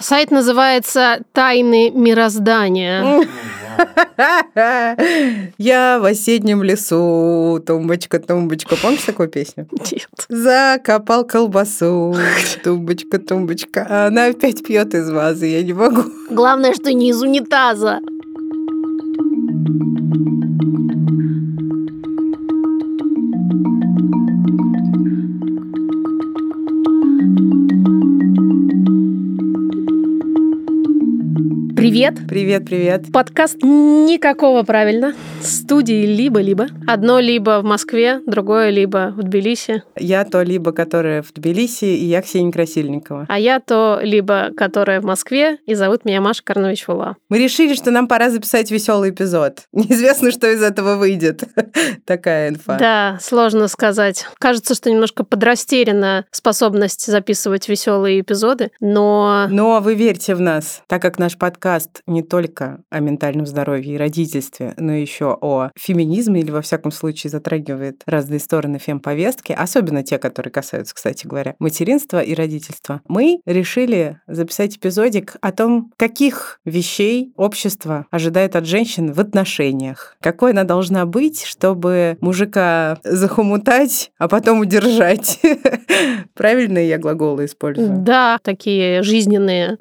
Сайт называется «Тайны мироздания». Я в осеннем лесу, тумбочка, тумбочка. Помнишь такую песню? Нет. Закопал колбасу, тумбочка, тумбочка. Она опять пьет из вазы, я не могу. Главное, что не из унитаза. Привет. Привет, привет. Подкаст никакого правильно. Студии либо-либо. Одно либо в Москве, другое либо в Тбилиси. Я то либо, которая в Тбилиси, и я Ксения Красильникова. А я то либо, которая в Москве, и зовут меня Маша Карнович Вула. Мы решили, что нам пора записать веселый эпизод. Неизвестно, что из этого выйдет. Такая инфа. Да, сложно сказать. Кажется, что немножко подрастеряна способность записывать веселые эпизоды, но... Но вы верьте в нас, так как наш подкаст не только о ментальном здоровье и родительстве, но еще о феминизме или, во всяком случае, затрагивает разные стороны фемповестки, особенно те, которые касаются, кстати говоря, материнства и родительства. Мы решили записать эпизодик о том, каких вещей общество ожидает от женщин в отношениях. Какой она должна быть, чтобы мужика захомутать, а потом удержать. Правильно я глаголы использую? Да, такие жизненные.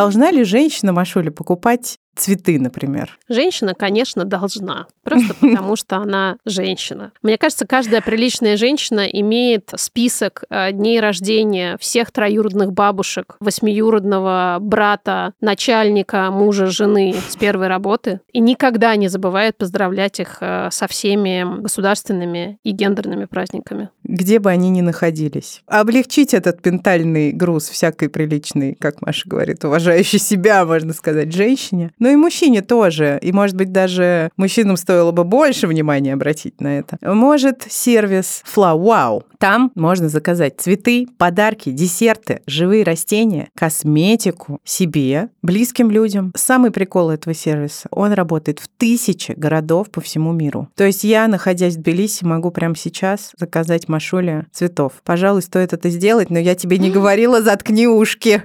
Должна ли женщина, Машуля, покупать цветы, например? Женщина, конечно, должна. Просто потому, что она женщина. Мне кажется, каждая приличная женщина имеет список э, дней рождения всех троюродных бабушек, восьмиюродного брата, начальника, мужа, жены с первой работы. И никогда не забывает поздравлять их э, со всеми государственными и гендерными праздниками. Где бы они ни находились. Облегчить этот ментальный груз всякой приличной, как Маша говорит, уважающей себя, можно сказать, женщине. Но и мужчине тоже. И, может быть, даже мужчинам стоило бы больше внимания обратить на это. Может сервис Flow Wow. Там можно заказать цветы, подарки, десерты, живые растения, косметику себе, близким людям. Самый прикол этого сервиса, он работает в тысячи городов по всему миру. То есть я, находясь в Тбилиси, могу прямо сейчас заказать Машуле цветов. Пожалуй, стоит это сделать, но я тебе не говорила, заткни ушки.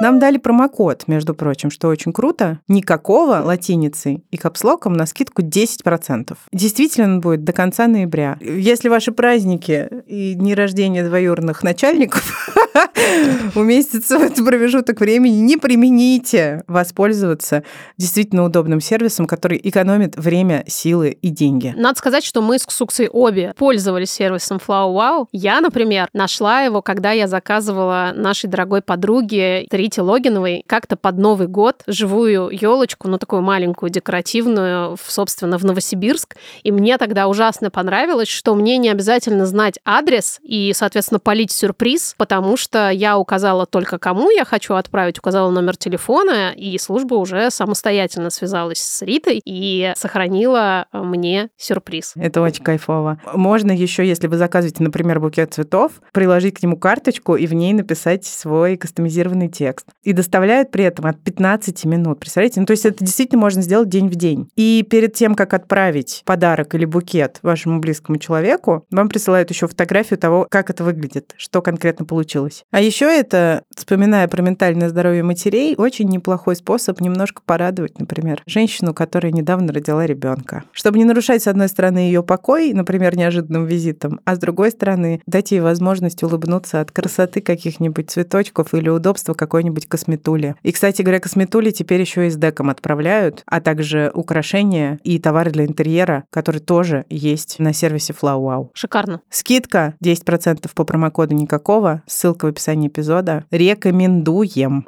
Нам дали промокод, между прочим, что очень круто. Никакого латиницей и капслоком на скидку 10%. Действительно, он будет до конца ноября. Если ваши праздники и дни рождения двоюродных начальников уместятся в этот промежуток времени, не примените воспользоваться действительно удобным сервисом, который экономит время, силы и деньги. Надо сказать, что мы с Ксуксой обе пользовались сервисом Flow Wow. Я, например, нашла его, когда я заказывала нашей дорогой подруге Рите Логиновой как-то под Новый год живую елочку, ну такую маленькую, декоративную, собственно, в Новосибирск. И мне тогда ужасно понравилось, что мне не обязательно знать адрес и, соответственно, полить сюрприз, потому что я указала только кому я хочу отправить, указала номер телефона, и служба уже самостоятельно связалась с Ритой и сохранила мне сюрприз. Это очень кайфово. Можно еще, если вы заказываете, например, букет цветов, приложить к нему карточку и в ней написать свой кастомизированный текст текст. И доставляют при этом от 15 минут. Представляете? Ну, то есть это действительно можно сделать день в день. И перед тем, как отправить подарок или букет вашему близкому человеку, вам присылают еще фотографию того, как это выглядит, что конкретно получилось. А еще это, вспоминая про ментальное здоровье матерей, очень неплохой способ немножко порадовать, например, женщину, которая недавно родила ребенка. Чтобы не нарушать, с одной стороны, ее покой, например, неожиданным визитом, а с другой стороны, дать ей возможность улыбнуться от красоты каких-нибудь цветочков или удобства какой-нибудь какой-нибудь косметули. И, кстати говоря, косметули теперь еще и с деком отправляют, а также украшения и товары для интерьера, которые тоже есть на сервисе FlowWow. Шикарно. Скидка 10% по промокоду никакого. Ссылка в описании эпизода. Рекомендуем.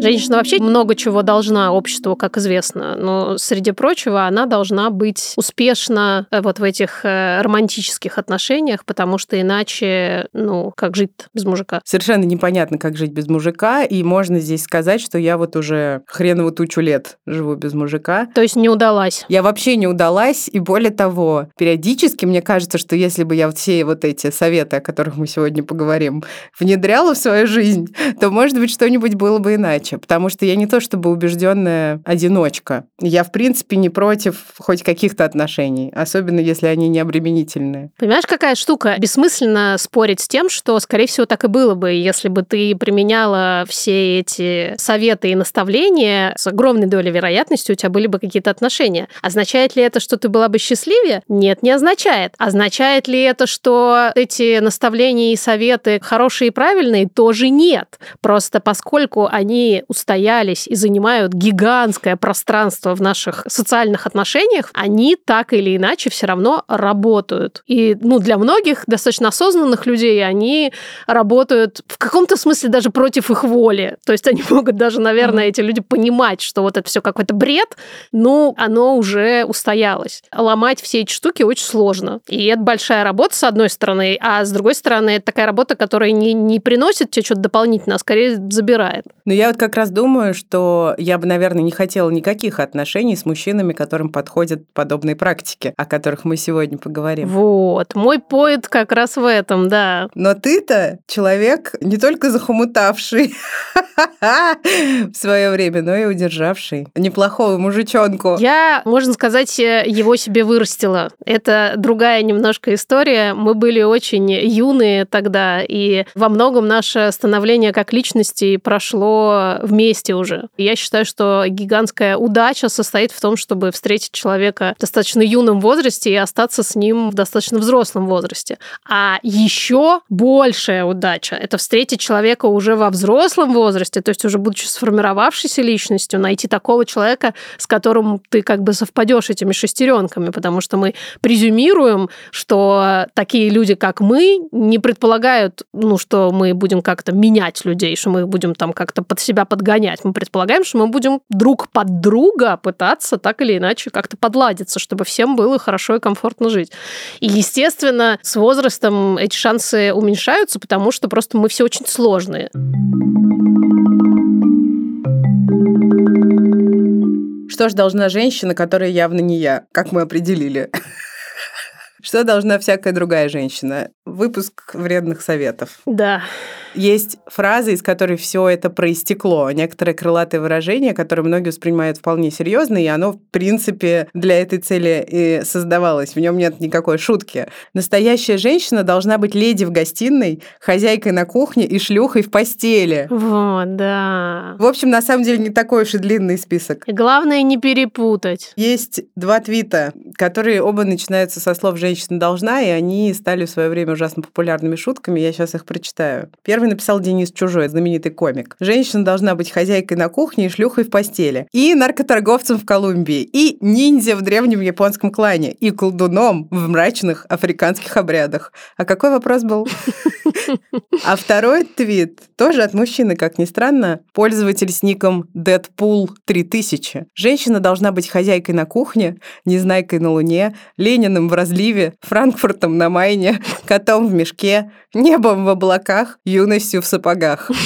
Женщина вообще много чего должна обществу, как известно, но среди прочего она должна быть успешна э, вот в этих э, романтических отношениях, потому что иначе, ну, как жить без мужика? Совершенно непонятно, как жить без мужика, и можно здесь сказать, что я вот уже хреново тучу лет живу без мужика. То есть не удалась? Я вообще не удалась, и более того, периодически мне кажется, что если бы я вот все вот эти советы, о которых мы сегодня поговорим, внедряла в свою жизнь, то, может быть, что-нибудь было бы иначе иначе, потому что я не то чтобы убежденная одиночка. Я, в принципе, не против хоть каких-то отношений, особенно если они не обременительные. Понимаешь, какая штука? Бессмысленно спорить с тем, что, скорее всего, так и было бы, если бы ты применяла все эти советы и наставления, с огромной долей вероятности у тебя были бы какие-то отношения. Означает ли это, что ты была бы счастливее? Нет, не означает. Означает ли это, что эти наставления и советы хорошие и правильные? Тоже нет. Просто поскольку они устоялись и занимают гигантское пространство в наших социальных отношениях, они так или иначе все равно работают. И ну, для многих достаточно осознанных людей они работают в каком-то смысле даже против их воли. То есть они могут даже, наверное, эти люди понимать, что вот это все какой-то бред, но оно уже устоялось. Ломать все эти штуки очень сложно. И это большая работа, с одной стороны, а с другой стороны, это такая работа, которая не, не приносит тебе что-то дополнительное, а скорее забирает. Но я вот как раз думаю, что я бы, наверное, не хотела никаких отношений с мужчинами, которым подходят подобные практики, о которых мы сегодня поговорим. Вот. Мой поэт как раз в этом, да. Но ты-то человек не только захомутавший в свое время, но и удержавший неплохого мужичонку. Я, можно сказать, его себе вырастила. Это другая немножко история. Мы были очень юные тогда, и во многом наше становление как личности прошло вместе уже. Я считаю, что гигантская удача состоит в том, чтобы встретить человека в достаточно юном возрасте и остаться с ним в достаточно взрослом возрасте. А еще большая удача – это встретить человека уже во взрослом возрасте, то есть уже будучи сформировавшейся личностью, найти такого человека, с которым ты как бы совпадешь этими шестеренками, потому что мы презюмируем, что такие люди, как мы, не предполагают, ну, что мы будем как-то менять людей, что мы их будем там как-то под себя подгонять. Мы предполагаем, что мы будем друг под друга пытаться так или иначе как-то подладиться, чтобы всем было хорошо и комфортно жить. И, естественно, с возрастом эти шансы уменьшаются, потому что просто мы все очень сложные. Что ж должна женщина, которая явно не я, как мы определили? Что должна всякая другая женщина? Выпуск вредных советов. Да. Есть фраза, из которой все это проистекло. Некоторые крылатые выражения, которые многие воспринимают вполне серьезно, и оно, в принципе, для этой цели и создавалось. В нем нет никакой шутки. Настоящая женщина должна быть леди в гостиной, хозяйкой на кухне и шлюхой в постели. Вот, да. В общем, на самом деле не такой уж и длинный список. Главное не перепутать. Есть два твита, которые оба начинаются со слов «женщина должна», и они стали в свое время ужасно популярными шутками. Я сейчас их прочитаю. Первый написал Денис Чужой, знаменитый комик. Женщина должна быть хозяйкой на кухне и шлюхой в постели. И наркоторговцем в Колумбии. И ниндзя в древнем японском клане. И колдуном в мрачных африканских обрядах. А какой вопрос был? А второй твит тоже от мужчины, как ни странно. Пользователь с ником Deadpool3000. Женщина должна быть хозяйкой на кухне, незнайкой на луне, Лениным в разливе, Франкфуртом на Майне, котом в мешке, небом в облаках, юностью в сапогах.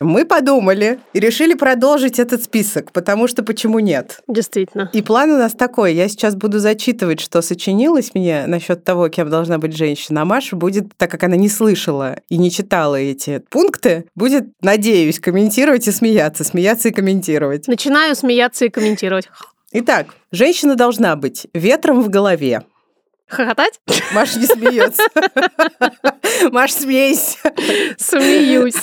Мы подумали и решили продолжить этот список, потому что почему нет? Действительно. И план у нас такой. Я сейчас буду зачитывать, что сочинилось мне насчет того, кем должна быть женщина. А Маша будет, так как она не слышала и не читала эти пункты, будет, надеюсь, комментировать и смеяться, смеяться и комментировать. Начинаю смеяться и комментировать. Итак, женщина должна быть ветром в голове, Хохотать? Маша не смеется. Маш, смейся. Смеюсь.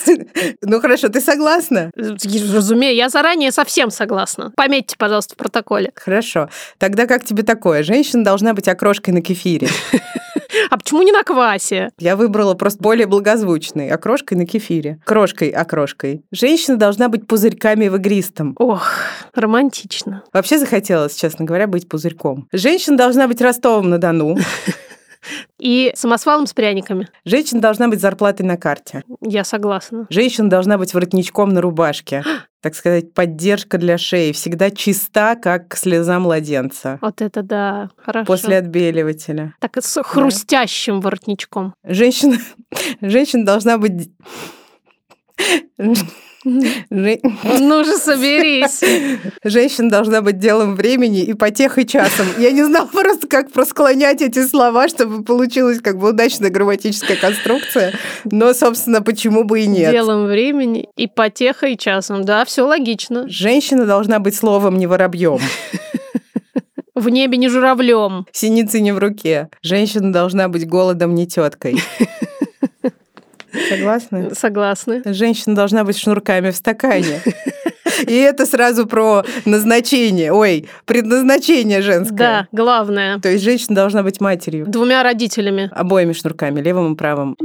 Ну хорошо, ты согласна? Разумею, я заранее совсем согласна. Пометьте, пожалуйста, в протоколе. Хорошо. Тогда как тебе такое? Женщина должна быть окрошкой на кефире. А почему не на квасе? Я выбрала просто более благозвучный. Окрошкой на кефире. Крошкой, окрошкой. Женщина должна быть пузырьками в игристом. Ох, романтично. Вообще захотелось, честно говоря, быть пузырьком. Женщина должна быть Ростовом на Дону. И самосвалом с пряниками. Женщина должна быть зарплатой на карте. Я согласна. Женщина должна быть воротничком на рубашке. так сказать, поддержка для шеи. Всегда чиста, как слеза младенца. Вот это да, хорошо. После отбеливателя. Так с хрустящим да. воротничком. Женщина, женщина должна быть... Ну же соберись. Женщина должна быть делом времени и потехой часом. Я не знала просто, как просклонять эти слова, чтобы получилась как бы удачная грамматическая конструкция. Но, собственно, почему бы и нет. Делом времени и потехой часом. Да, все логично. Женщина должна быть словом, не воробьем. В небе не журавлем. Синицы не в руке. Женщина должна быть голодом, не теткой. Согласны? Согласны. Женщина должна быть шнурками в стакане. И это сразу про назначение, ой, предназначение женское. Да, главное. То есть женщина должна быть матерью. Двумя родителями. Обоими шнурками, левым и правым.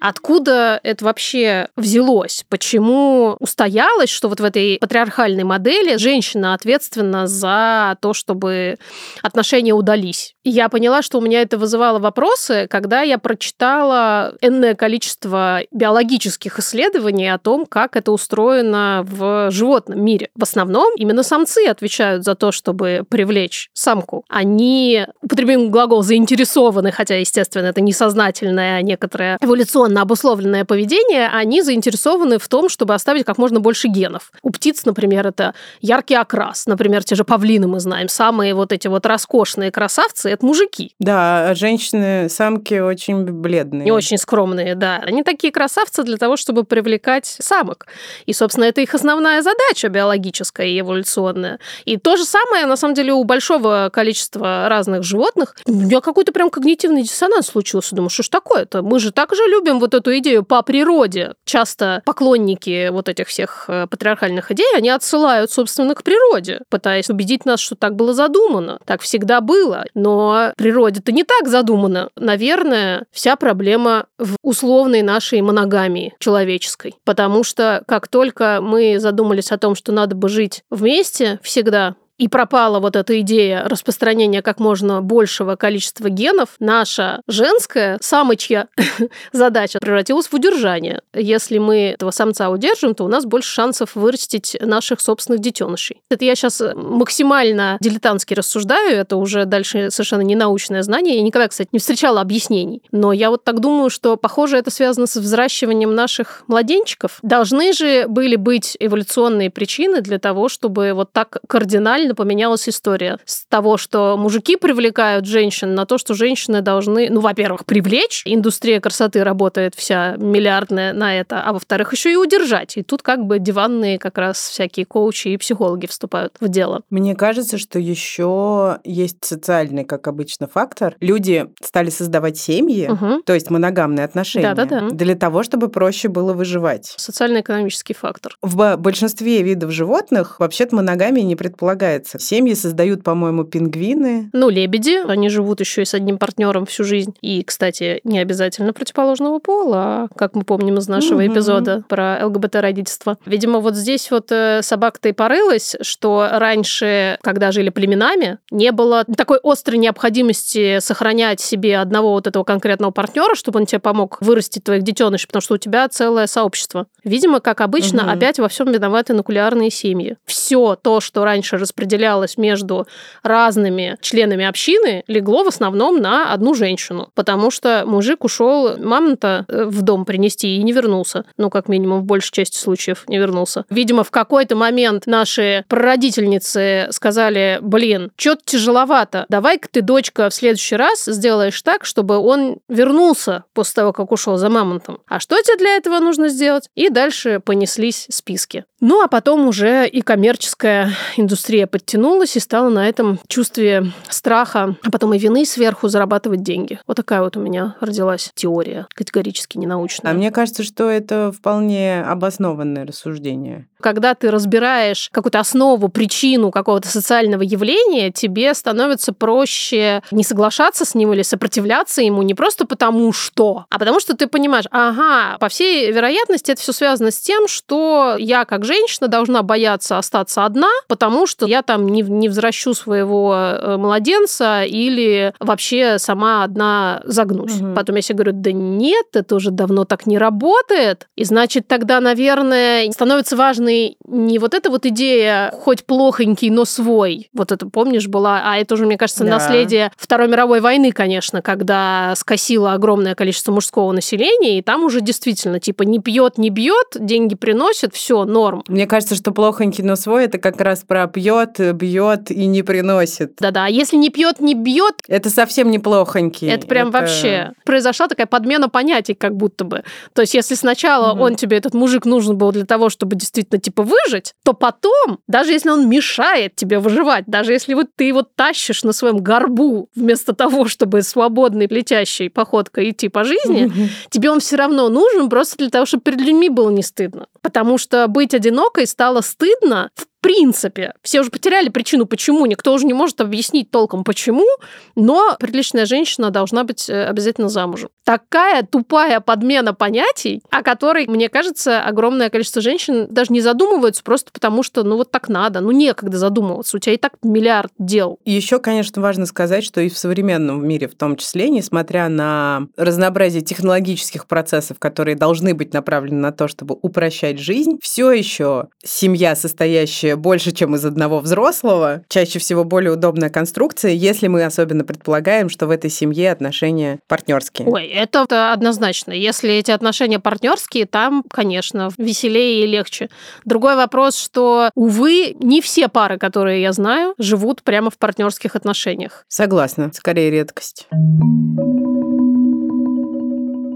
Откуда это вообще взялось? Почему устоялось, что вот в этой патриархальной модели женщина ответственна за то, чтобы отношения удались? И я поняла, что у меня это вызывало вопросы, когда я прочитала энное количество биологических исследований о том, как это устроено в животном мире. В основном именно самцы отвечают за то, чтобы привлечь самку. Они, употребим глагол заинтересованы, хотя, естественно, это несознательное, некоторое эволюционно обусловленное поведение, они заинтересованы в том, чтобы оставить как можно больше генов. У птиц, например, это яркий окрас. Например, те же павлины мы знаем. Самые вот эти вот роскошные красавцы это мужики. Да, женщины, самки очень бледные. И очень скромные, да. Они такие красавцы для того, чтобы привлекать самок. И, собственно, это их основная задача биологическая и эволюционная. И то же самое, на самом деле, у большого количества разных животных. У меня какой-то прям когнитивный диссонанс случился. Думаю, что ж такое-то? Мы же так же любим вот эту идею по природе. Часто поклонники вот этих всех э, патриархальных идей, они отсылают, собственно, к природе, пытаясь убедить нас, что так было задумано, так всегда было. Но природе-то не так задумано. Наверное, вся проблема в условной нашей моногамии человеческой. Потому что как только мы задумались о том, что надо бы жить вместе всегда, и пропала вот эта идея распространения как можно большего количества генов, наша женская самочья задача превратилась в удержание. Если мы этого самца удержим, то у нас больше шансов вырастить наших собственных детенышей. Это я сейчас максимально дилетантски рассуждаю, это уже дальше совершенно не научное знание. Я никогда, кстати, не встречала объяснений. Но я вот так думаю, что, похоже, это связано с взращиванием наших младенчиков. Должны же были быть эволюционные причины для того, чтобы вот так кардинально кардинально поменялась история. С того, что мужики привлекают женщин, на то, что женщины должны, ну, во-первых, привлечь. Индустрия красоты работает вся миллиардная на это, а во-вторых, еще и удержать. И тут как бы диванные как раз всякие коучи и психологи вступают в дело. Мне кажется, что еще есть социальный, как обычно, фактор. Люди стали создавать семьи, угу. то есть моногамные отношения, Да-да-да. для того, чтобы проще было выживать. Социально-экономический фактор. В большинстве видов животных вообще-то моногамия не предполагает нравится. Семьи создают, по-моему, пингвины. Ну, лебеди. Они живут еще и с одним партнером всю жизнь. И, кстати, не обязательно противоположного пола, а, как мы помним из нашего угу. эпизода про ЛГБТ-родительство. Видимо, вот здесь вот э, собака-то и порылась, что раньше, когда жили племенами, не было такой острой необходимости сохранять себе одного вот этого конкретного партнера, чтобы он тебе помог вырастить твоих детенышей, потому что у тебя целое сообщество. Видимо, как обычно, угу. опять во всем виноваты нуклеарные семьи. Все то, что раньше распределялось распределялось между разными членами общины, легло в основном на одну женщину, потому что мужик ушел мамонта э, в дом принести и не вернулся. Ну, как минимум, в большей части случаев не вернулся. Видимо, в какой-то момент наши прародительницы сказали, блин, что-то тяжеловато, давай-ка ты, дочка, в следующий раз сделаешь так, чтобы он вернулся после того, как ушел за мамонтом. А что тебе для этого нужно сделать? И дальше понеслись списки. Ну, а потом уже и коммерческая индустрия подтянулась и стала на этом чувстве страха, а потом и вины сверху зарабатывать деньги. Вот такая вот у меня родилась теория, категорически ненаучная. А мне кажется, что это вполне обоснованное рассуждение. Когда ты разбираешь какую-то основу, причину какого-то социального явления, тебе становится проще не соглашаться с ним или сопротивляться ему не просто потому что, а потому что ты понимаешь, ага, по всей вероятности это все связано с тем, что я как женщина должна бояться остаться одна, потому что я там не, не возвращу своего э, младенца или вообще сама одна загнусь. Угу. Потом я себе говорю, да нет, это уже давно так не работает. И значит, тогда, наверное, становится важной не вот эта вот идея хоть плохонький, но свой. Вот это, помнишь, была, а это уже, мне кажется, да. наследие Второй мировой войны, конечно, когда скосило огромное количество мужского населения, и там уже действительно, типа, не пьет, не бьет, деньги приносит, все, норм. Мне кажется, что плохонький, но свой, это как раз про пьет, бьет и не приносит. Да-да, а если не пьет, не бьет... Это совсем не плохонький. Это прям это... вообще... Произошла такая подмена понятий, как будто бы. То есть, если сначала угу. он тебе, этот мужик, нужен был для того, чтобы действительно, типа, выжить, то потом, даже если он мешает тебе выживать, даже если вот ты его тащишь на своем горбу вместо того, чтобы свободной летящей походкой идти по жизни, тебе он все равно нужен просто для того, чтобы перед людьми было не стыдно. Потому что быть одинокой стало стыдно в принципе. Все уже потеряли причину, почему. Никто уже не может объяснить толком, почему. Но приличная женщина должна быть э, обязательно замужем. Такая тупая подмена понятий, о которой, мне кажется, огромное количество женщин даже не задумываются просто потому, что ну вот так надо. Ну некогда задумываться. У тебя и так миллиард дел. Еще, конечно, важно сказать, что и в современном мире в том числе, несмотря на разнообразие технологических процессов, которые должны быть направлены на то, чтобы упрощать жизнь, все еще семья, состоящая больше, чем из одного взрослого, чаще всего более удобная конструкция, если мы особенно предполагаем, что в этой семье отношения партнерские. Ой, это однозначно. Если эти отношения партнерские, там, конечно, веселее и легче. Другой вопрос, что, увы, не все пары, которые я знаю, живут прямо в партнерских отношениях. Согласна, скорее редкость.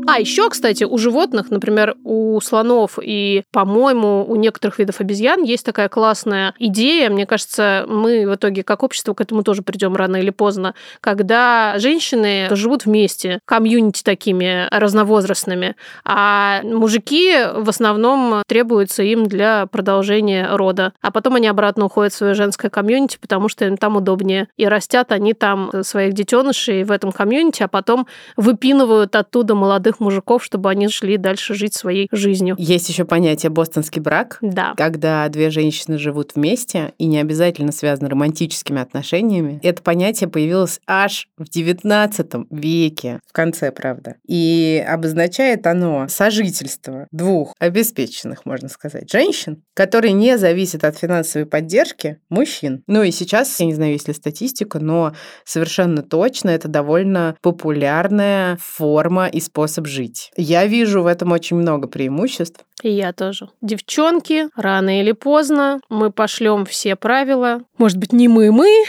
А еще, кстати, у животных, например, у слонов и, по-моему, у некоторых видов обезьян есть такая классная идея. Мне кажется, мы в итоге как общество к этому тоже придем рано или поздно, когда женщины живут вместе, комьюнити такими разновозрастными, а мужики в основном требуются им для продолжения рода. А потом они обратно уходят в свое женское комьюнити, потому что им там удобнее. И растят они там своих детенышей в этом комьюнити, а потом выпинывают оттуда молодых мужиков, чтобы они шли дальше жить своей жизнью. Есть еще понятие бостонский брак, да. когда две женщины живут вместе и не обязательно связаны романтическими отношениями. Это понятие появилось аж в XIX веке, в конце, правда. И обозначает оно сожительство двух обеспеченных, можно сказать, женщин, которые не зависят от финансовой поддержки мужчин. Ну и сейчас, я не знаю, есть ли статистика, но совершенно точно это довольно популярная форма и способ жить. Я вижу в этом очень много преимуществ. И я тоже. Девчонки, рано или поздно мы пошлем все правила. Может быть, не мы, мы,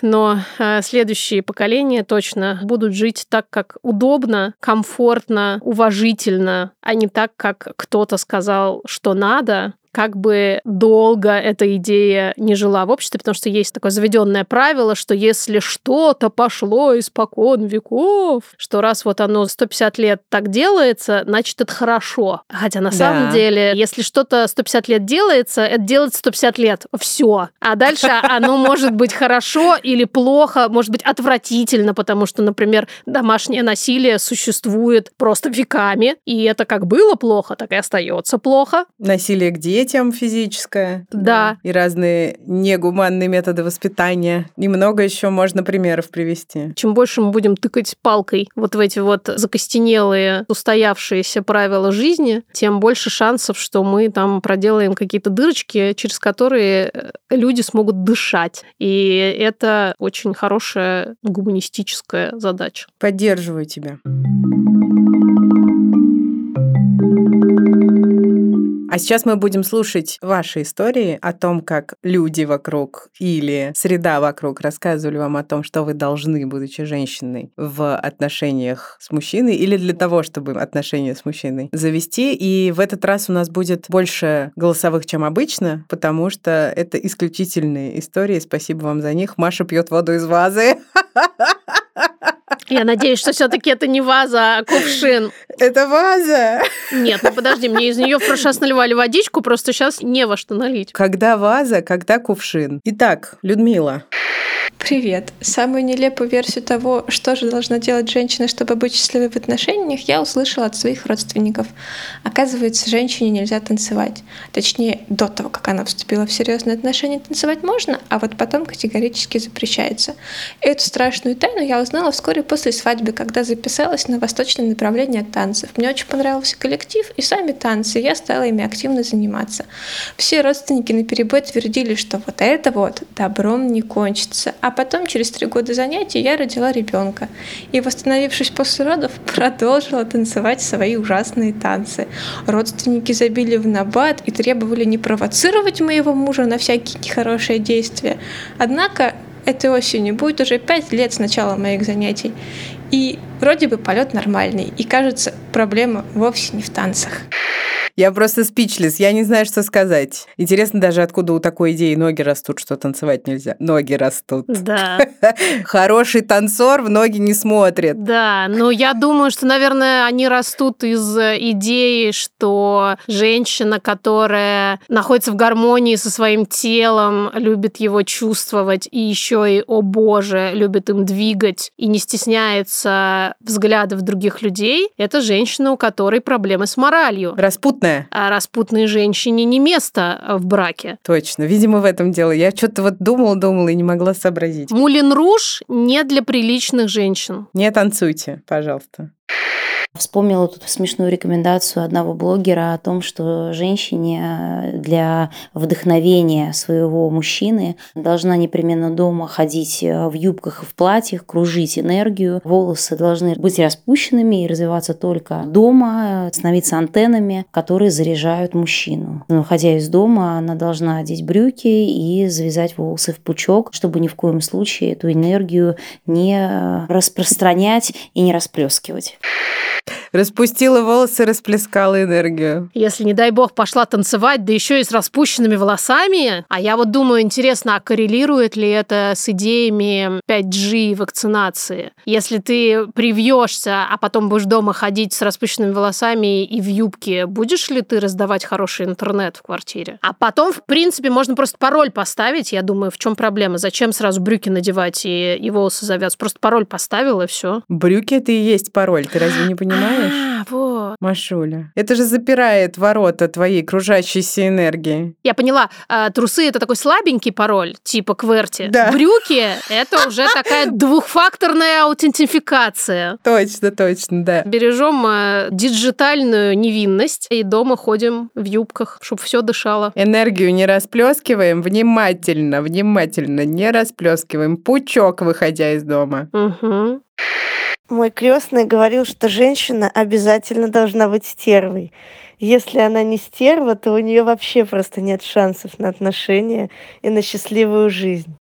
но э, следующие поколения точно будут жить так, как удобно, комфортно, уважительно, а не так, как кто-то сказал, что надо, как бы долго эта идея не жила в обществе, потому что есть такое заведенное правило, что если что-то пошло испокон веков, что раз вот оно 150 лет так делается, значит, это хорошо. Хотя на да. самом деле, если что-то 150 лет делается, это делается 150 лет. Все. А дальше оно может быть хорошо или плохо, может быть отвратительно, потому что, например, домашнее насилие существует просто веками, и это как было плохо, так и остается плохо. Насилие где детям физическое. Да. И разные негуманные методы воспитания. И много еще можно примеров привести. Чем больше мы будем тыкать палкой вот в эти вот закостенелые, устоявшиеся правила жизни, тем больше шансов, что мы там проделаем какие-то дырочки, через которые э, люди смогут дышать. И это очень хорошая гуманистическая задача. Поддерживаю тебя. А сейчас мы будем слушать ваши истории о том, как люди вокруг или среда вокруг рассказывали вам о том, что вы должны, будучи женщиной, в отношениях с мужчиной или для того, чтобы отношения с мужчиной завести. И в этот раз у нас будет больше голосовых, чем обычно, потому что это исключительные истории. Спасибо вам за них. Маша пьет воду из вазы. Я надеюсь, что все-таки это не ваза, а кувшин. Это ваза. Нет, ну подожди, мне из нее в прошлый раз наливали водичку, просто сейчас не во что налить. Когда ваза, когда кувшин. Итак, Людмила. Привет. Самую нелепую версию того, что же должна делать женщина, чтобы быть счастливой в отношениях, я услышала от своих родственников. Оказывается, женщине нельзя танцевать. Точнее, до того, как она вступила в серьезные отношения, танцевать можно, а вот потом категорически запрещается. Эту страшную тайну я узнала вскоре после свадьбы, когда записалась на восточное направление танцев. Мне очень понравился коллектив и сами танцы, я стала ими активно заниматься. Все родственники на перебой твердили, что вот это вот добром не кончится, а потом, через три года занятий, я родила ребенка. И, восстановившись после родов, продолжила танцевать свои ужасные танцы. Родственники забили в набат и требовали не провоцировать моего мужа на всякие нехорошие действия. Однако этой осенью будет уже пять лет с начала моих занятий. И вроде бы полет нормальный. И кажется, проблема вовсе не в танцах. Я просто спичлес, я не знаю, что сказать. Интересно даже, откуда у такой идеи ноги растут, что танцевать нельзя. Ноги растут. Да. Хороший танцор в ноги не смотрит. Да, но я думаю, что, наверное, они растут из идеи, что женщина, которая находится в гармонии со своим телом, любит его чувствовать и еще и, о боже, любит им двигать и не стесняется взглядов других людей, это женщина, у которой проблемы с моралью. Распутная. А распутной женщине не место в браке. Точно. Видимо, в этом дело. Я что-то вот думала, думала и не могла сообразить. Мулин Руж не для приличных женщин. Не танцуйте, пожалуйста. Вспомнила тут смешную рекомендацию одного блогера о том, что женщине для вдохновения своего мужчины должна непременно дома ходить в юбках и в платьях, кружить энергию. Волосы должны быть распущенными и развиваться только дома, становиться антеннами, которые заряжают мужчину. Но, выходя из дома, она должна одеть брюки и завязать волосы в пучок, чтобы ни в коем случае эту энергию не распространять и не расплескивать. Распустила волосы, расплескала энергию. Если, не дай бог, пошла танцевать, да еще и с распущенными волосами, а я вот думаю, интересно, а коррелирует ли это с идеями 5G и вакцинации? Если ты привьешься, а потом будешь дома ходить с распущенными волосами и в юбке, будешь ли ты раздавать хороший интернет в квартире? А потом, в принципе, можно просто пароль поставить. Я думаю, в чем проблема? Зачем сразу брюки надевать и, и волосы завязывать? Просто пароль поставил, и все. Брюки это и есть пароль, ты разве не понимаешь? А, вот. Машуля. Это же запирает ворота твоей кружащейся энергии. Я поняла. А, трусы это такой слабенький пароль, типа кверти. Да. Брюки это уже такая двухфакторная аутентификация. Точно, точно, да. Бережем а, диджитальную невинность и дома ходим в юбках, чтобы все дышало. Энергию не расплескиваем, внимательно, внимательно не расплескиваем. Пучок, выходя из дома. Угу. Мой крестный говорил, что женщина обязательно должна быть стервой. Если она не стерва, то у нее вообще просто нет шансов на отношения и на счастливую жизнь.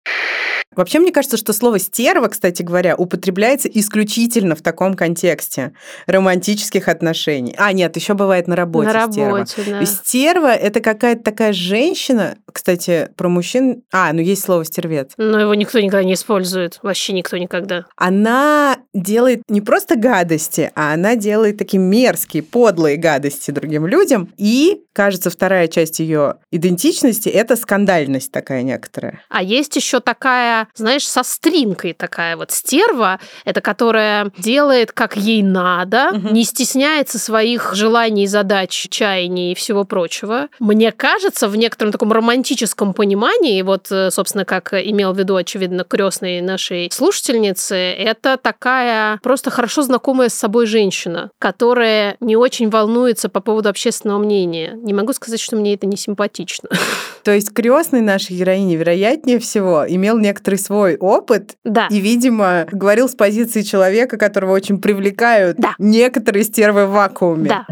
Вообще, мне кажется, что слово «стерва», кстати говоря, употребляется исключительно в таком контексте романтических отношений. А, нет, еще бывает на работе На стерва. работе, да. Стерва – это какая-то такая женщина, кстати, про мужчин... А, ну есть слово «стервец». Но его никто никогда не использует. Вообще никто никогда. Она делает не просто гадости, а она делает такие мерзкие, подлые гадости другим людям. И, кажется, вторая часть ее идентичности – это скандальность такая некоторая. А есть еще такая, знаешь, со стринкой такая вот стерва, это которая делает, как ей надо, Мгм. не стесняется своих желаний, задач, чаяний и всего прочего. Мне кажется, в некотором таком романтическом понимании, вот, э, собственно, как имел в виду, очевидно, крестной нашей слушательницы, это такая просто хорошо знакомая с собой женщина, которая не очень волнуется по поводу общественного мнения. Не могу сказать, что мне это не симпатично. То есть крестный нашей героини, вероятнее всего, имел некоторый свой опыт Да. и, видимо, говорил с позиции человека, которого очень привлекают Да. некоторые стервы в вакууме. Да.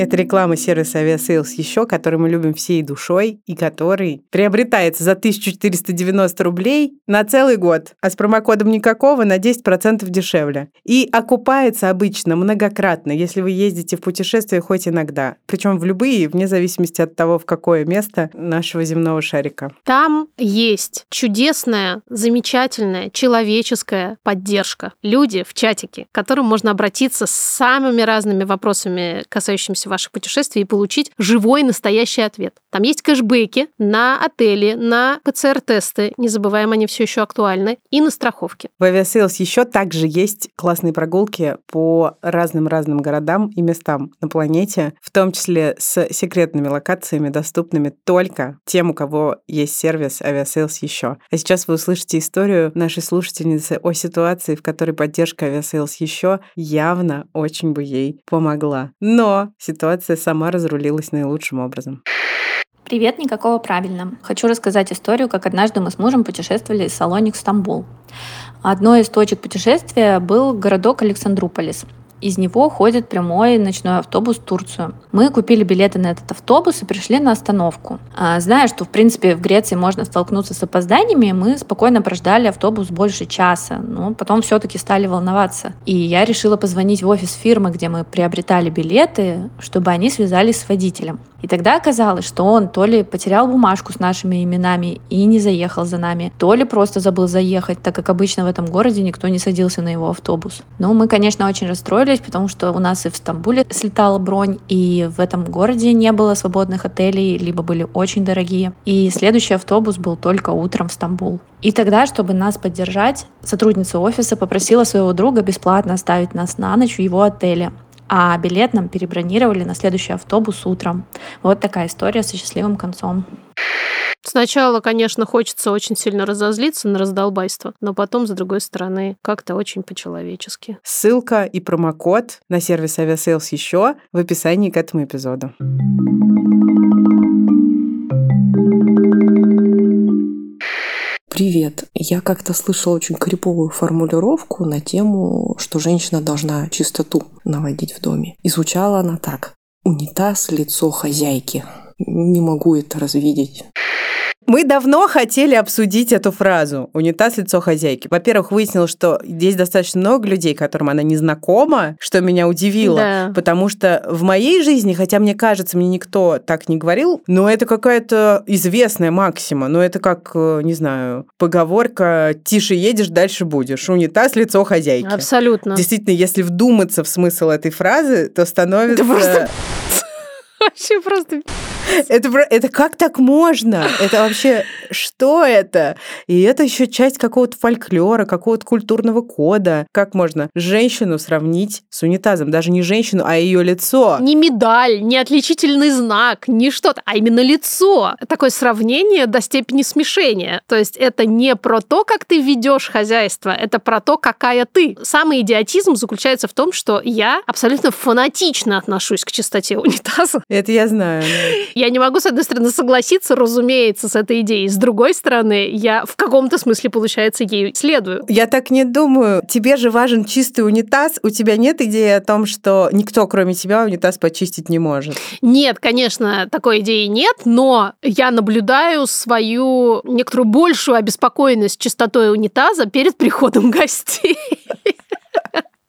Это реклама сервиса Aviasales еще, который мы любим всей душой и который приобретается за 1490 рублей на целый год, а с промокодом никакого на 10% дешевле. И окупается обычно многократно, если вы ездите в путешествие хоть иногда. Причем в любые, вне зависимости от того, в какое место нашего земного шарика. Там есть чудесная, замечательная, человеческая поддержка. Люди в чатике, к которым можно обратиться с самыми разными вопросами, касающимися ваших путешествий и получить живой настоящий ответ. Там есть кэшбэки на отели, на ПЦР-тесты, не забываем, они все еще актуальны, и на страховки. В Aviasales еще также есть классные прогулки по разным-разным городам и местам на планете, в том числе с секретными локациями, доступными только тем, у кого есть сервис Aviasales еще. А сейчас вы услышите историю нашей слушательницы о ситуации, в которой поддержка Aviasales еще явно очень бы ей помогла. Но ситуация сама разрулилась наилучшим образом. Привет, никакого правильно. Хочу рассказать историю, как однажды мы с мужем путешествовали из Салоник в Стамбул. Одной из точек путешествия был городок Александруполис. Из него ходит прямой ночной автобус в Турцию. Мы купили билеты на этот автобус и пришли на остановку. А, зная, что, в принципе, в Греции можно столкнуться с опозданиями, мы спокойно прождали автобус больше часа. Но потом все-таки стали волноваться. И я решила позвонить в офис фирмы, где мы приобретали билеты, чтобы они связались с водителем. И тогда оказалось, что он то ли потерял бумажку с нашими именами и не заехал за нами, то ли просто забыл заехать, так как обычно в этом городе никто не садился на его автобус. Но мы, конечно, очень расстроились, потому что у нас и в Стамбуле слетала бронь, и в этом городе не было свободных отелей, либо были очень дорогие. И следующий автобус был только утром в Стамбул. И тогда, чтобы нас поддержать, сотрудница офиса попросила своего друга бесплатно оставить нас на ночь в его отеле а билет нам перебронировали на следующий автобус утром. Вот такая история со счастливым концом. Сначала, конечно, хочется очень сильно разозлиться на раздолбайство, но потом, с другой стороны, как-то очень по-человечески. Ссылка и промокод на сервис Aviasales еще в описании к этому эпизоду. Привет. Я как-то слышала очень криповую формулировку на тему, что женщина должна чистоту наводить в доме. И звучала она так. Унитаз – лицо хозяйки. Не могу это развидеть. Мы давно хотели обсудить эту фразу «унитаз – лицо хозяйки». Во-первых, выяснилось, что здесь достаточно много людей, которым она не знакома, что меня удивило, Да. потому что в моей жизни, хотя мне кажется, мне никто так не говорил, но это какая-то известная максима, но это как, э, не знаю, поговорка «тише едешь, дальше будешь». Унитаз – лицо хозяйки. Абсолютно. Действительно, если вдуматься в смысл этой фразы, то становится... Это просто- Вообще просто... Это, это как так можно? Это вообще что это? И это еще часть какого-то фольклора, какого-то культурного кода. Как можно женщину сравнить с унитазом? Даже не женщину, а ее лицо. Не медаль, не отличительный знак, не что-то, а именно лицо. Такое сравнение до степени смешения. То есть это не про то, как ты ведешь хозяйство, это про то, какая ты. Самый идиотизм заключается в том, что я абсолютно фанатично отношусь к чистоте унитаза. Это я знаю. да. Я не могу, с одной стороны, согласиться, разумеется, с этой идеей. С другой стороны, я в каком-то смысле, получается, ей следую. Я так не думаю. Тебе же важен чистый унитаз. У тебя нет идеи о том, что никто, кроме тебя, унитаз почистить не может. Нет, конечно, такой идеи нет, но я наблюдаю свою некоторую большую обеспокоенность чистотой унитаза перед приходом гостей.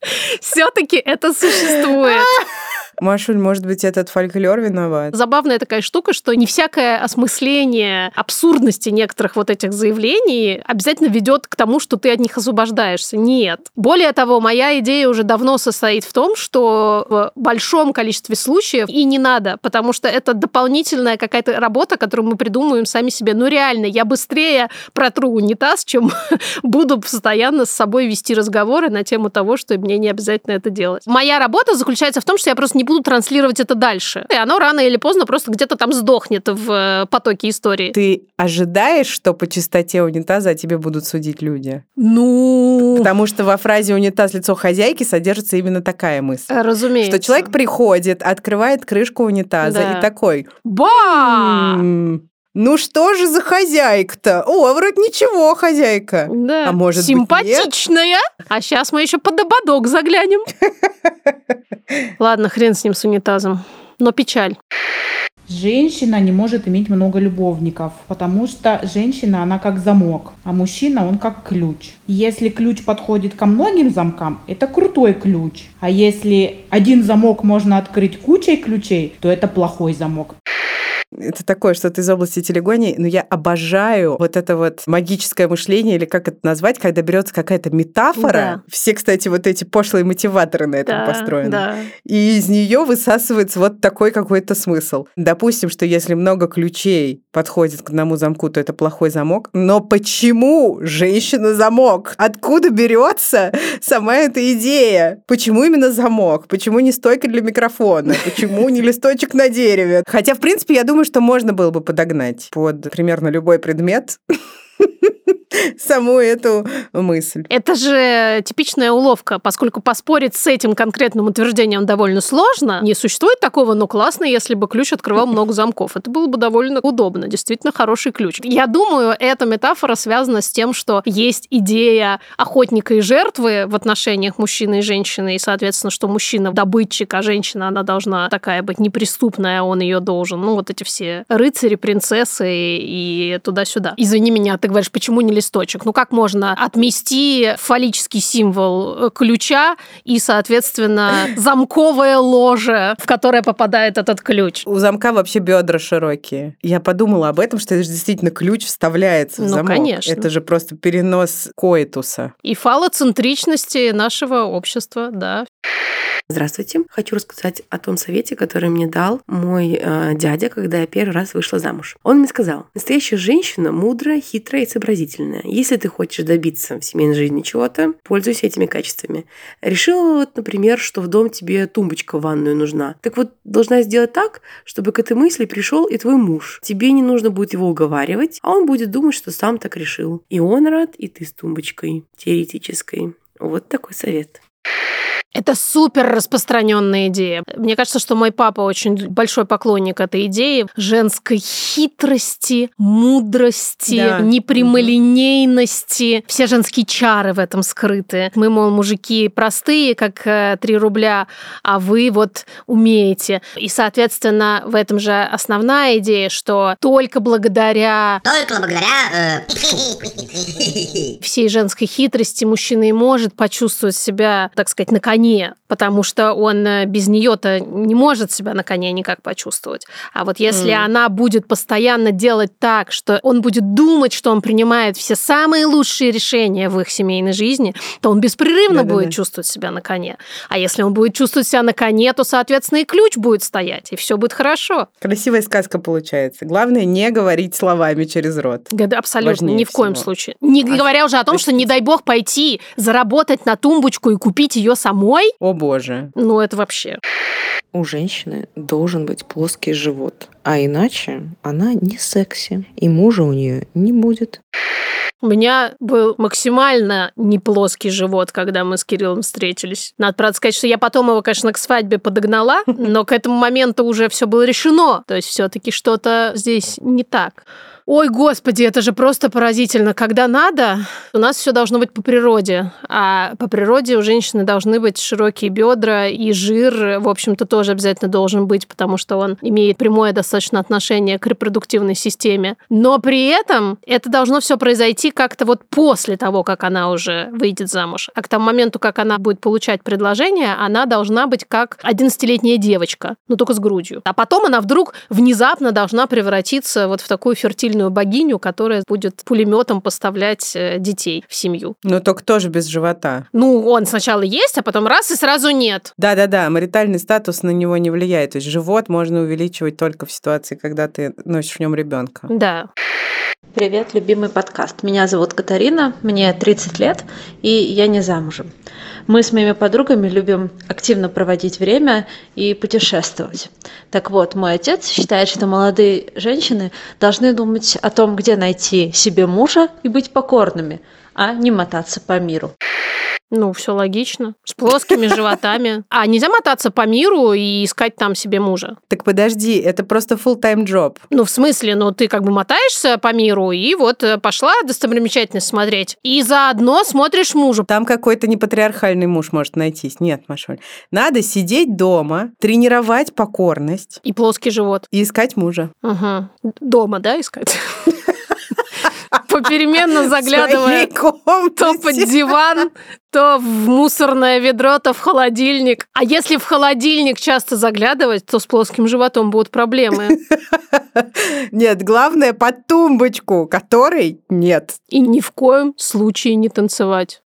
Все-таки это существует. Машуль, может быть, этот фольклор виноват? Забавная такая штука, что не всякое осмысление абсурдности некоторых вот этих заявлений обязательно ведет к тому, что ты от них освобождаешься. Нет. Более того, моя идея уже давно состоит в том, что в большом количестве случаев и не надо, потому что это дополнительная какая-то работа, которую мы придумываем сами себе. Ну реально, я быстрее протру унитаз, чем буду постоянно с собой вести разговоры на тему того, что мне не обязательно это делать. Моя работа заключается в том, что я просто не буду транслировать это дальше. И оно рано или поздно просто где-то там сдохнет в э, потоке истории. Ты ожидаешь, что по чистоте унитаза о тебе будут судить люди? Ну, Потому что во фразе «унитаз – лицо хозяйки» содержится именно такая мысль. э, разумеется. Что человек приходит, открывает крышку унитаза Да. и такой, Ба! «М, ну что же за хозяйка-то? О, вроде ничего, хозяйка. Да. А может быть, Симпатичная. А сейчас мы еще под ободок заглянем. Ладно, хрен с ним, с унитазом. Но печаль. Женщина не может иметь много любовников, потому что женщина, она как замок, а мужчина, он как ключ. Если ключ подходит ко многим замкам, это крутой ключ. А если один замок можно открыть кучей ключей, то это плохой замок. Это такое что-то из области телегонии, но я обожаю вот это вот магическое мышление, или как это назвать, когда берется какая-то метафора. Да. Все, кстати, вот эти пошлые мотиваторы на этом Да, построены. да. И из нее высасывается вот такой какой-то смысл. Допустим, что если много ключей подходит к одному замку, то это плохой замок. Но почему женщина замок? Откуда берется сама эта идея? Почему именно замок? Почему не стойка для микрофона? Почему не листочек на дереве? Хотя, в принципе, я думаю, что можно было бы подогнать под примерно любой предмет саму эту мысль. Это же типичная уловка, поскольку поспорить с этим конкретным утверждением довольно сложно. Не существует такого, но классно, если бы ключ открывал много замков. Это было бы довольно удобно, действительно хороший ключ. Я думаю, эта метафора связана с тем, что есть идея охотника и жертвы в отношениях мужчины и женщины, и, соответственно, что мужчина добытчик, а женщина, она должна такая быть неприступная, а он ее должен. Ну, вот эти все рыцари, принцессы и туда-сюда. Извини меня, ты говоришь, почему не листочек? Ну, как можно отмести фаллический символ э, ключа и, соответственно, замковое ложе, в которое попадает этот ключ? У замка вообще бедра широкие. Я подумала об этом, что это же действительно ключ вставляется в Ну, замок. конечно. Это же просто перенос коитуса. И фалоцентричности нашего общества, да. Здравствуйте. Хочу рассказать о том совете, который мне дал мой э, дядя, когда я первый раз вышла замуж. Он мне сказал, настоящая женщина мудрая, хитрая и сообразительная. Если ты хочешь добиться в семейной жизни чего-то, пользуйся этими качествами. Решила вот, например, что в дом тебе тумбочка в ванную нужна. Так вот, должна сделать так, чтобы к этой мысли пришел и твой муж. Тебе не нужно будет его уговаривать, а он будет думать, что сам так решил. И он рад, и ты с тумбочкой теоретической. Вот такой совет. Это супер распространенная идея. Мне кажется, что мой папа очень большой поклонник этой идеи женской хитрости, мудрости, Да. непрямолинейности. Все женские чары в этом скрыты. Мы, мол, мужики простые, как э, 3 рубля, а вы вот умеете. И, соответственно, в этом же основная идея, что только благодаря Только благодаря... э, всей женской хитрости мужчина и может почувствовать себя, так сказать, на коне, потому что он э, без нее-то не может себя на коне никак почувствовать. А вот если Мгм. она будет постоянно делать так, что он будет думать, что он принимает все самые лучшие решения в их семейной жизни, то он беспрерывно Да-да-да. будет чувствовать себя на коне. А если он будет чувствовать себя на коне, то, соответственно, и ключ будет стоять, и все будет хорошо. Красивая сказка получается. Главное не говорить словами через рот. Да, Абсолютно, Важнее ни в коем всего. случае. Не А говоря уже о том, что не дай бог пойти заработать на тумбочку и купить ее самой, О боже. ну это вообще. У женщины должен быть плоский живот, а иначе она не секси, и мужа у нее не будет. У меня был максимально не плоский живот, когда мы с Кириллом встретились. Надо, правда, сказать, что я потом его, конечно, к свадьбе подогнала, но к этому моменту уже все было решено. То есть все-таки что-то здесь не так. Ой, господи, это же просто поразительно. Когда надо, у нас все должно быть по природе. А по природе у женщины должны быть широкие бедра, и жир, в общем-то, тоже обязательно должен быть, потому что он имеет прямое достаточно отношение к репродуктивной системе. Но при этом это должно все произойти как-то вот после того, как она уже выйдет замуж. А к тому моменту, как она будет получать предложение, она должна быть как 11-летняя девочка, но только с грудью. А потом она вдруг внезапно должна превратиться вот в такую фертильную богиню, которая будет пулеметом поставлять э, детей в семью. Но только тоже без живота. Ну, он сначала есть, а потом раз и сразу нет. Да-да-да, маритальный статус на него не влияет. То есть живот можно увеличивать только в ситуации, когда ты носишь в нем ребенка. Да. Привет, любимый подкаст. Меня зовут Катарина, мне 30 лет, и я не замужем. Мы с моими подругами любим активно проводить время и путешествовать. Так вот, мой отец считает, что молодые женщины должны думать о том, где найти себе мужа и быть покорными, а не мотаться по миру. Ну, все логично. С плоскими животами. А нельзя мотаться по миру и искать там себе мужа? Так подожди, это просто full-time job. Ну, в смысле, ну, ты как бы мотаешься по миру, и вот э, пошла достопримечательность смотреть. И заодно смотришь мужа. Там какой-то непатриархальный муж может найтись. Нет, Машуль. Надо сидеть дома, тренировать покорность И плоский живот. и искать мужа. Ага. Дома, да, искать? По попеременно заглядывая то под диван, то в мусорное ведро, то в холодильник. А если в холодильник часто заглядывать, то с плоским животом будут проблемы. Нет, главное под тумбочку, которой нет. И ни в коем случае не танцевать.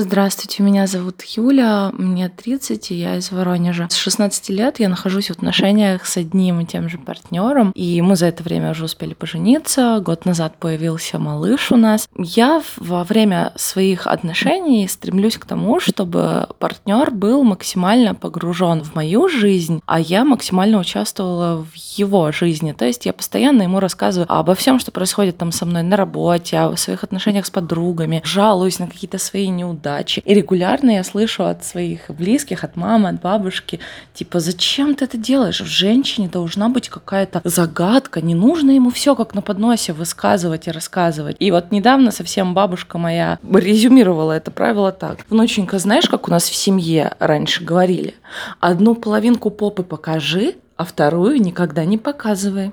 Здравствуйте, меня зовут Юля, мне 30, и я из Воронежа. С 16 лет я нахожусь в отношениях с одним и тем же партнером, и мы за это время уже успели пожениться. Год назад появился малыш у нас. Я во время своих отношений стремлюсь к тому, чтобы партнер был максимально погружен в мою жизнь, а я максимально участвовала в его жизни. То есть я постоянно ему рассказываю обо всем, что происходит там со мной на работе, о своих отношениях с подругами, жалуюсь на какие-то свои неудачи неудачи. И регулярно я слышу от своих близких, от мамы, от бабушки, типа, зачем ты это делаешь? В женщине должна быть какая-то загадка, не нужно ему все как на подносе высказывать и рассказывать. И вот недавно совсем бабушка моя резюмировала это правило так. Внученька, знаешь, как у нас в семье раньше говорили? Одну половинку попы покажи, а вторую никогда не показывай.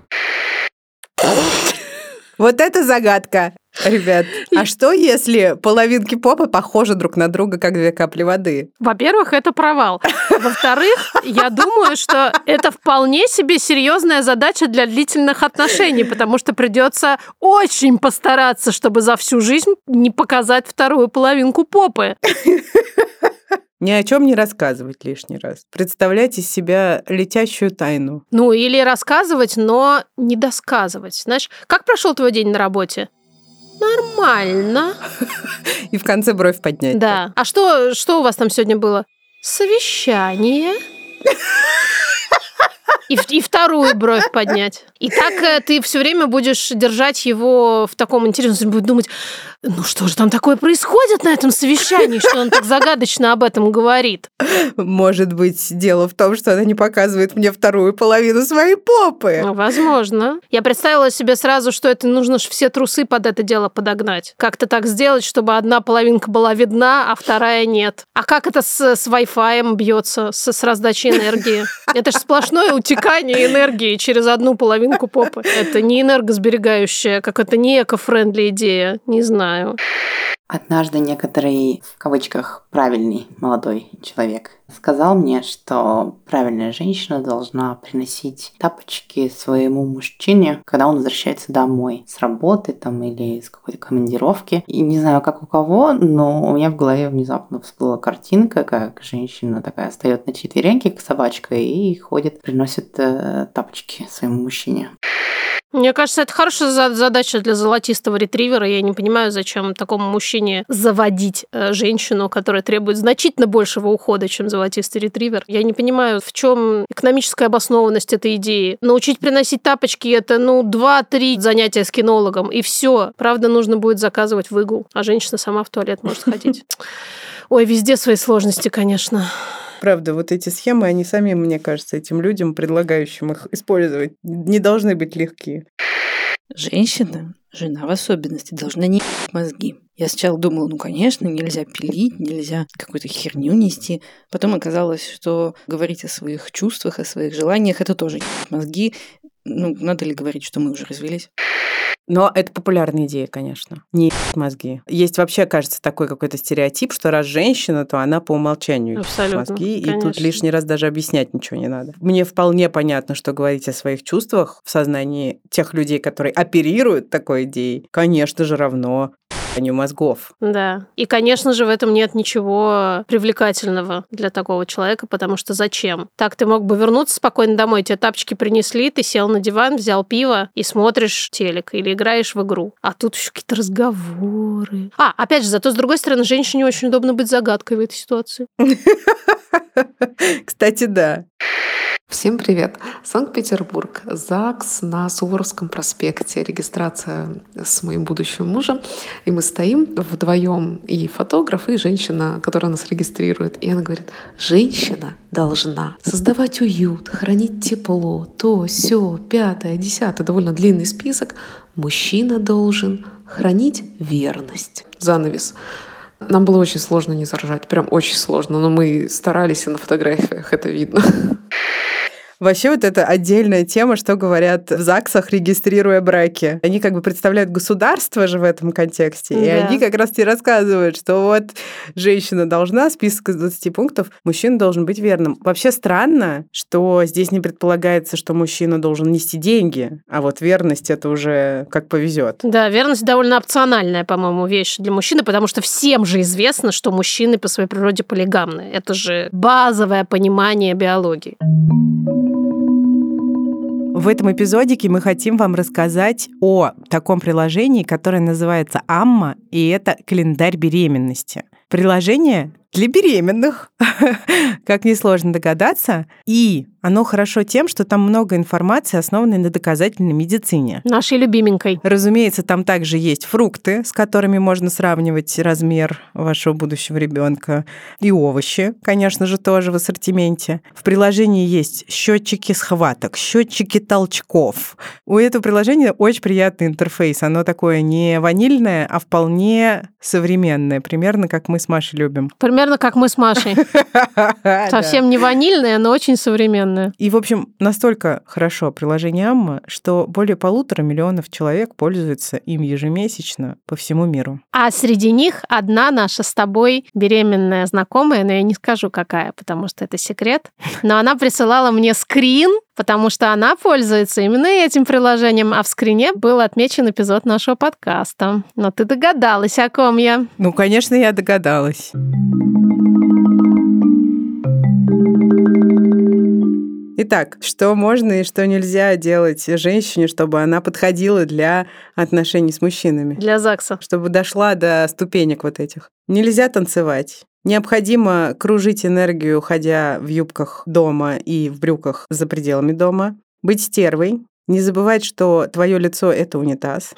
Вот это загадка. Ребят, а что если половинки попы похожи друг на друга, как две капли воды? Во-первых, это провал. Во-вторых, я думаю, что это вполне себе серьезная задача для длительных отношений, потому что придется очень постараться, чтобы за всю жизнь не показать вторую половинку попы. Ни о чем не рассказывать лишний раз. Представлять из себя летящую тайну. Ну, или рассказывать, но не досказывать. Знаешь, как прошел твой день на работе? Нормально. И в конце бровь поднять. Да. А что, что у вас там сегодня было? Совещание. И, и вторую бровь поднять. И так э, ты все время будешь держать его в таком интересном, будет думать, ну что же там такое происходит на этом совещании, что он так загадочно об этом говорит? Может быть, дело в том, что она не показывает мне вторую половину своей попы. Ну, возможно. Я представила себе сразу, что это нужно же все трусы под это дело подогнать. Как-то так сделать, чтобы одна половинка была видна, а вторая нет. А как это с, с Wi-Fi бьется, с, с раздачей энергии? Это же сплошное утекание энергии через одну половинку попы. Это не энергосберегающая, как это не эко-френдли идея. Не знаю. Однажды некоторый, в кавычках, правильный молодой человек сказал мне, что правильная женщина должна приносить тапочки своему мужчине, когда он возвращается домой с работы там или с какой-то командировки. И не знаю, как у кого, но у меня в голове внезапно всплыла картинка, как женщина такая встает на четвереньки к собачкой и ходит, приносит э, тапочки своему мужчине. Мне кажется, это хорошая задача для золотистого ретривера. Я не понимаю, зачем такому мужчине заводить э, женщину, которая требует значительно большего ухода, чем золотистый ретривер. Я не понимаю, в чем экономическая обоснованность этой идеи. Научить приносить тапочки это, ну, два-три занятия с кинологом, и все. Правда, нужно будет заказывать в игл, а женщина сама в туалет может ходить. Ой, везде свои сложности, конечно. Правда, вот эти схемы, они сами, мне кажется, этим людям, предлагающим их использовать, не должны быть легкие. Женщина, жена в особенности, должна не мозги. Я сначала думала, ну, конечно, нельзя пилить, нельзя какую-то херню нести. Потом оказалось, что говорить о своих чувствах, о своих желаниях, это тоже мозги. Ну, надо ли говорить, что мы уже развелись? Но это популярная идея, конечно. Не мозги. Есть вообще, кажется, такой какой-то стереотип, что раз женщина, то она по умолчанию Абсолютно, мозги, конечно. и тут лишний раз даже объяснять ничего не надо. Мне вполне понятно, что говорить о своих чувствах в сознании тех людей, которые оперируют такой идеей, конечно же, равно не мозгов. Да. И, конечно же, в этом нет ничего привлекательного для такого человека, потому что зачем? Так ты мог бы вернуться спокойно домой, тебе тапочки принесли, ты сел на диван, взял пиво и смотришь телек или играешь в игру. А тут еще какие-то разговоры. А, опять же, зато с другой стороны, женщине очень удобно быть загадкой в этой ситуации. Кстати, да. Всем привет! Санкт-Петербург, ЗАГС на Суворовском проспекте, регистрация с моим будущим мужем. И мы стоим вдвоем, и фотограф, и женщина, которая нас регистрирует. И она говорит, женщина должна создавать уют, хранить тепло, то, все, пятое, десятое, довольно длинный список. Мужчина должен хранить верность. Занавес. Нам было очень сложно не заржать, прям очень сложно, но мы старались, и на фотографиях это видно. Вообще вот это отдельная тема, что говорят в ЗАГСах, регистрируя браки. Они как бы представляют государство же в этом контексте, и Да. они как раз тебе рассказывают, что вот женщина должна, список из 20 пунктов, мужчина должен быть верным. Вообще странно, что здесь не предполагается, что мужчина должен нести деньги, а вот верность это уже как повезет. Да, верность довольно опциональная, по-моему, вещь для мужчины, потому что всем же известно, что мужчины по своей природе полигамны. Это же базовое понимание биологии. В этом эпизодике мы хотим вам рассказать о таком приложении, которое называется Амма, и это календарь беременности. Приложение для беременных, как несложно догадаться, и оно хорошо тем, что там много информации, основанной на доказательной медицине. Нашей любименькой. Разумеется, там также есть фрукты, с которыми можно сравнивать размер вашего будущего ребенка, и овощи, конечно же, тоже в ассортименте. В приложении есть счетчики схваток, счетчики толчков. У этого приложения очень приятный интерфейс. Оно такое не ванильное, а вполне современное, примерно как мы с Машей любим. Примерно как мы с Машей. Совсем не ванильная, но очень современная. И, в общем, настолько хорошо приложение Амма, что более полутора миллионов человек пользуются им ежемесячно по всему миру. А среди них одна наша с тобой беременная знакомая, но я не скажу какая, потому что это секрет. Но она присылала мне скрин, потому что она пользуется именно этим приложением, а в скрине был отмечен эпизод нашего подкаста. Но ты догадалась, о ком я. Ну, конечно, я догадалась. Итак, что можно и что нельзя делать женщине, чтобы она подходила для отношений с мужчинами? Для ЗАГСа. Чтобы дошла до ступенек вот этих. Нельзя танцевать. Необходимо кружить энергию, ходя в юбках дома и в брюках за пределами дома. Быть стервой. Не забывать, что твое лицо — это унитаз.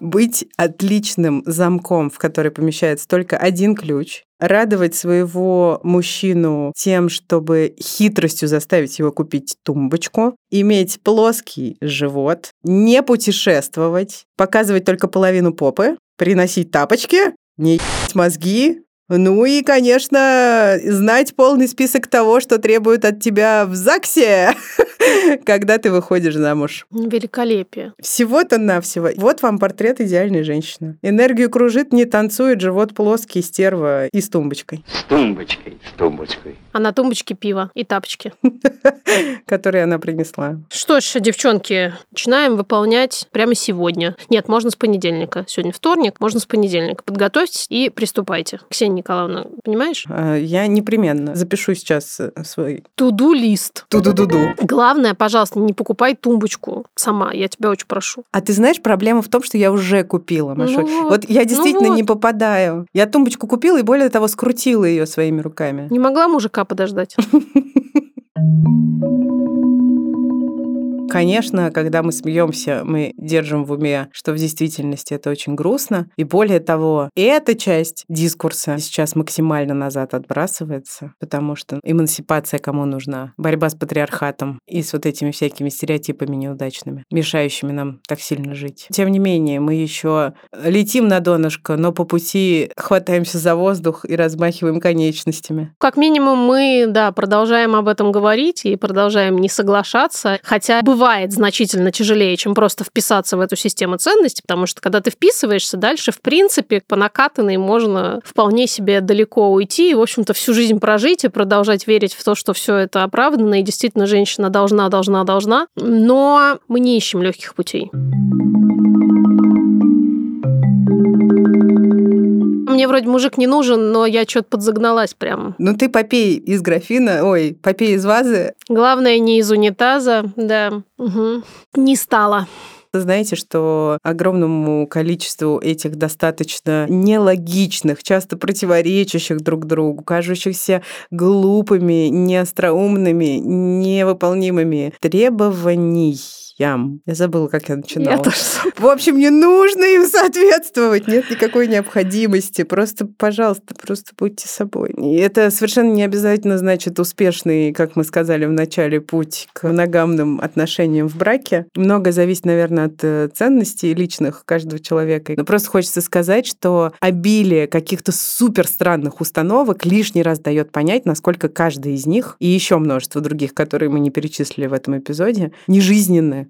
Быть отличным замком, в который помещается только один ключ. Радовать своего мужчину тем, чтобы хитростью заставить его купить тумбочку. Иметь плоский живот. Не путешествовать. Показывать только половину попы. Приносить тапочки. Не ебать мозги. Ну и, конечно, знать полный список того, что требуют от тебя в ЗАГСе, когда ты выходишь замуж. Великолепие. Всего-то навсего. Вот вам портрет идеальной женщины. Энергию кружит, не танцует, живот плоский, стерва и с тумбочкой. С тумбочкой, с тумбочкой. А на тумбочке пиво и тапочки. Которые она принесла. Что ж, девчонки, начинаем выполнять прямо сегодня. Нет, можно с понедельника. Сегодня вторник, можно с понедельника. Подготовьтесь и приступайте. Ксения Николаевна, понимаешь? А, Я непременно запишу сейчас э, свой Туду-лист. ту-ду-ду-ду. Главное, пожалуйста, не покупай тумбочку сама. Я тебя очень прошу. А ты знаешь, проблема в том, что я уже купила, Машуль. Ну вот. вот, я ну действительно не вот. попадаю. Я тумбочку купила и, более того, скрутила ее своими руками. Не могла мужика подождать? Конечно, когда мы смеемся, мы держим в уме, что в действительности это очень грустно. И более того, эта часть дискурса сейчас максимально назад отбрасывается, потому что эмансипация кому нужна? Борьба с патриархатом и с вот этими всякими стереотипами неудачными, мешающими нам так сильно жить. Тем не менее, мы еще летим на донышко, но по пути хватаемся за воздух и размахиваем конечностями. Как минимум мы, да, продолжаем об этом говорить и продолжаем не соглашаться, хотя бывает значительно тяжелее, чем просто вписаться в эту систему ценностей, потому что когда ты вписываешься, дальше, в принципе, по накатанной можно вполне себе далеко уйти и, в общем-то, всю жизнь прожить и продолжать верить в то, что все это оправдано, и действительно женщина должна, должна, должна. Но мы не ищем легких путей. Мне вроде мужик не нужен, но я что-то подзагналась прям. Ну ты попей из графина, ой, попей из вазы, Главное, не из унитаза, да. Мгм. Не стало. Знаете, что огромному количеству этих достаточно нелогичных, часто противоречащих друг другу, кажущихся глупыми, неостроумными, невыполнимыми требований мужьям. Я забыла, как я начинала. Я тоже В общем, не нужно им соответствовать. Нет никакой необходимости. Просто, пожалуйста, просто будьте собой. И это совершенно не обязательно значит успешный, как мы сказали в начале, путь к моногамным отношениям в браке. Много зависит, наверное, от э, ценностей личных каждого человека. Но просто хочется сказать, что обилие каких-то супер странных установок лишний раз дает понять, насколько каждый из них и еще множество других, которые мы не перечислили в этом эпизоде, не жизненны,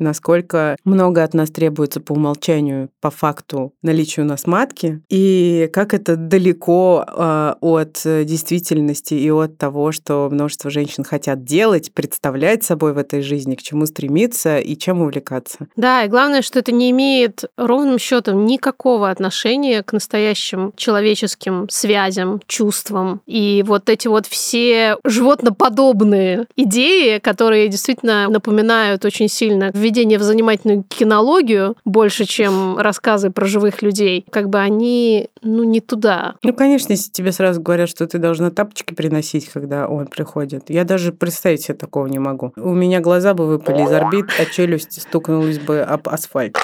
насколько много от нас требуется по умолчанию, по факту наличия у нас матки, и как это далеко э, от действительности и от того, что множество женщин хотят делать, представлять собой в этой жизни, к чему стремиться и чем увлекаться. Да, и главное, что это не имеет ровным счетом никакого отношения к настоящим человеческим связям, чувствам. И вот эти вот все животноподобные идеи, которые действительно напоминают очень сильно введение в занимательную кинологию больше, чем рассказы про живых людей, как бы они, ну, не туда. Ну, конечно, если тебе сразу говорят, что ты должна тапочки приносить, когда он приходит. Я даже представить себе такого не могу. У меня глаза бы выпали из орбит, а челюсть стукнулась бы об асфальт.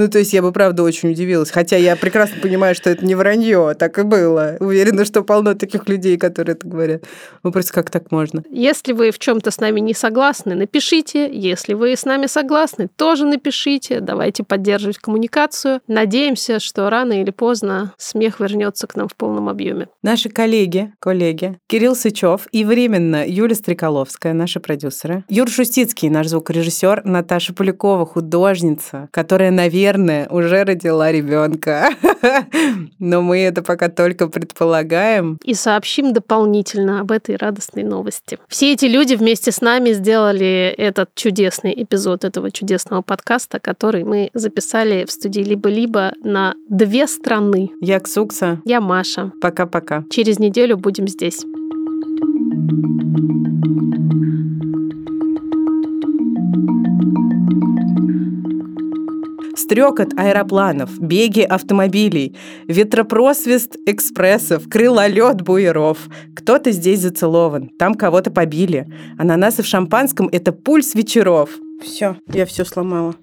Ну, то есть я бы, правда, очень удивилась. Хотя я прекрасно понимаю, что это не вранье, так и было. Уверена, что полно таких людей, которые это говорят. Ну, просто как так можно? Если вы в чем-то с нами не согласны, напишите. Если вы с нами согласны, тоже напишите. Давайте поддерживать коммуникацию. Надеемся, что рано или поздно смех вернется к нам в полном объеме. Наши коллеги, коллеги, Кирилл Сычев и временно Юля Стреколовская, наши продюсеры, Юр Шустицкий, наш звукорежиссер, Наташа Полякова, художница, которая, наверное, уже родила ребенка. Но мы это пока только предполагаем. И сообщим дополнительно об этой радостной новости. Все эти люди вместе с нами сделали этот чудесный эпизод этого чудесного подкаста, который мы записали в студии «Либо-либо» на две страны. Я Ксукса. Я Маша. Пока-пока. Через неделю будем здесь. Стрекот аэропланов, беги автомобилей, ветропросвист экспрессов, крылолет буеров. Кто-то здесь зацелован, там кого-то побили. Ананасы в шампанском — это пульс вечеров. Все, я все сломала.